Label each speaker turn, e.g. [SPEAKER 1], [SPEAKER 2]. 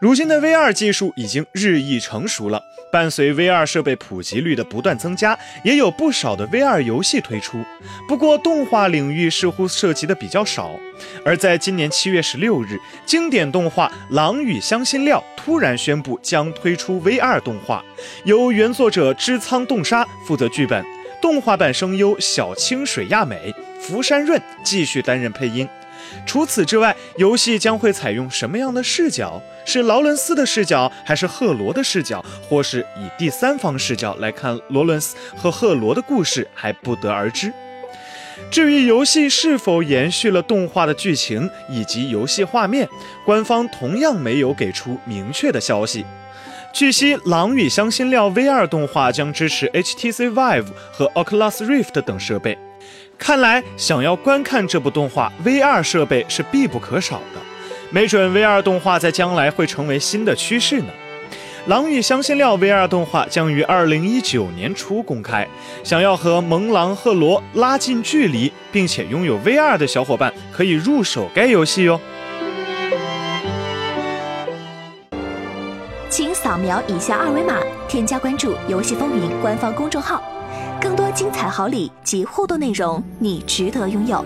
[SPEAKER 1] 如今的 VR 技术已经日益成熟了，伴随 VR 设备普及率的不断增加，也有不少的 VR 游戏推出。不过，动画领域似乎涉及的比较少。而在今年七月十六日，经典动画《狼与香辛料》突然宣布将推出 VR 动画，由原作者织仓动沙负责剧本，动画版声优小清水亚美、福山润继续担任配音。除此之外，游戏将会采用什么样的视角？是劳伦斯的视角，还是赫罗的视角，或是以第三方视角来看罗伦斯和赫罗的故事，还不得而知。至于游戏是否延续了动画的剧情以及游戏画面，官方同样没有给出明确的消息。据悉，《狼与香辛料》V2 动画将支持 HTC Vive 和 Oculus Rift 等设备。看来，想要观看这部动画，VR 设备是必不可少的。没准 VR 动画在将来会成为新的趋势呢。《狼与香辛料》VR 动画将于二零一九年初公开，想要和萌狼赫罗拉近距离，并且拥有 VR 的小伙伴可以入手该游戏哟。
[SPEAKER 2] 请扫描以下二维码，添加关注“游戏风云”官方公众号。精彩好礼及互动内容，你值得拥有。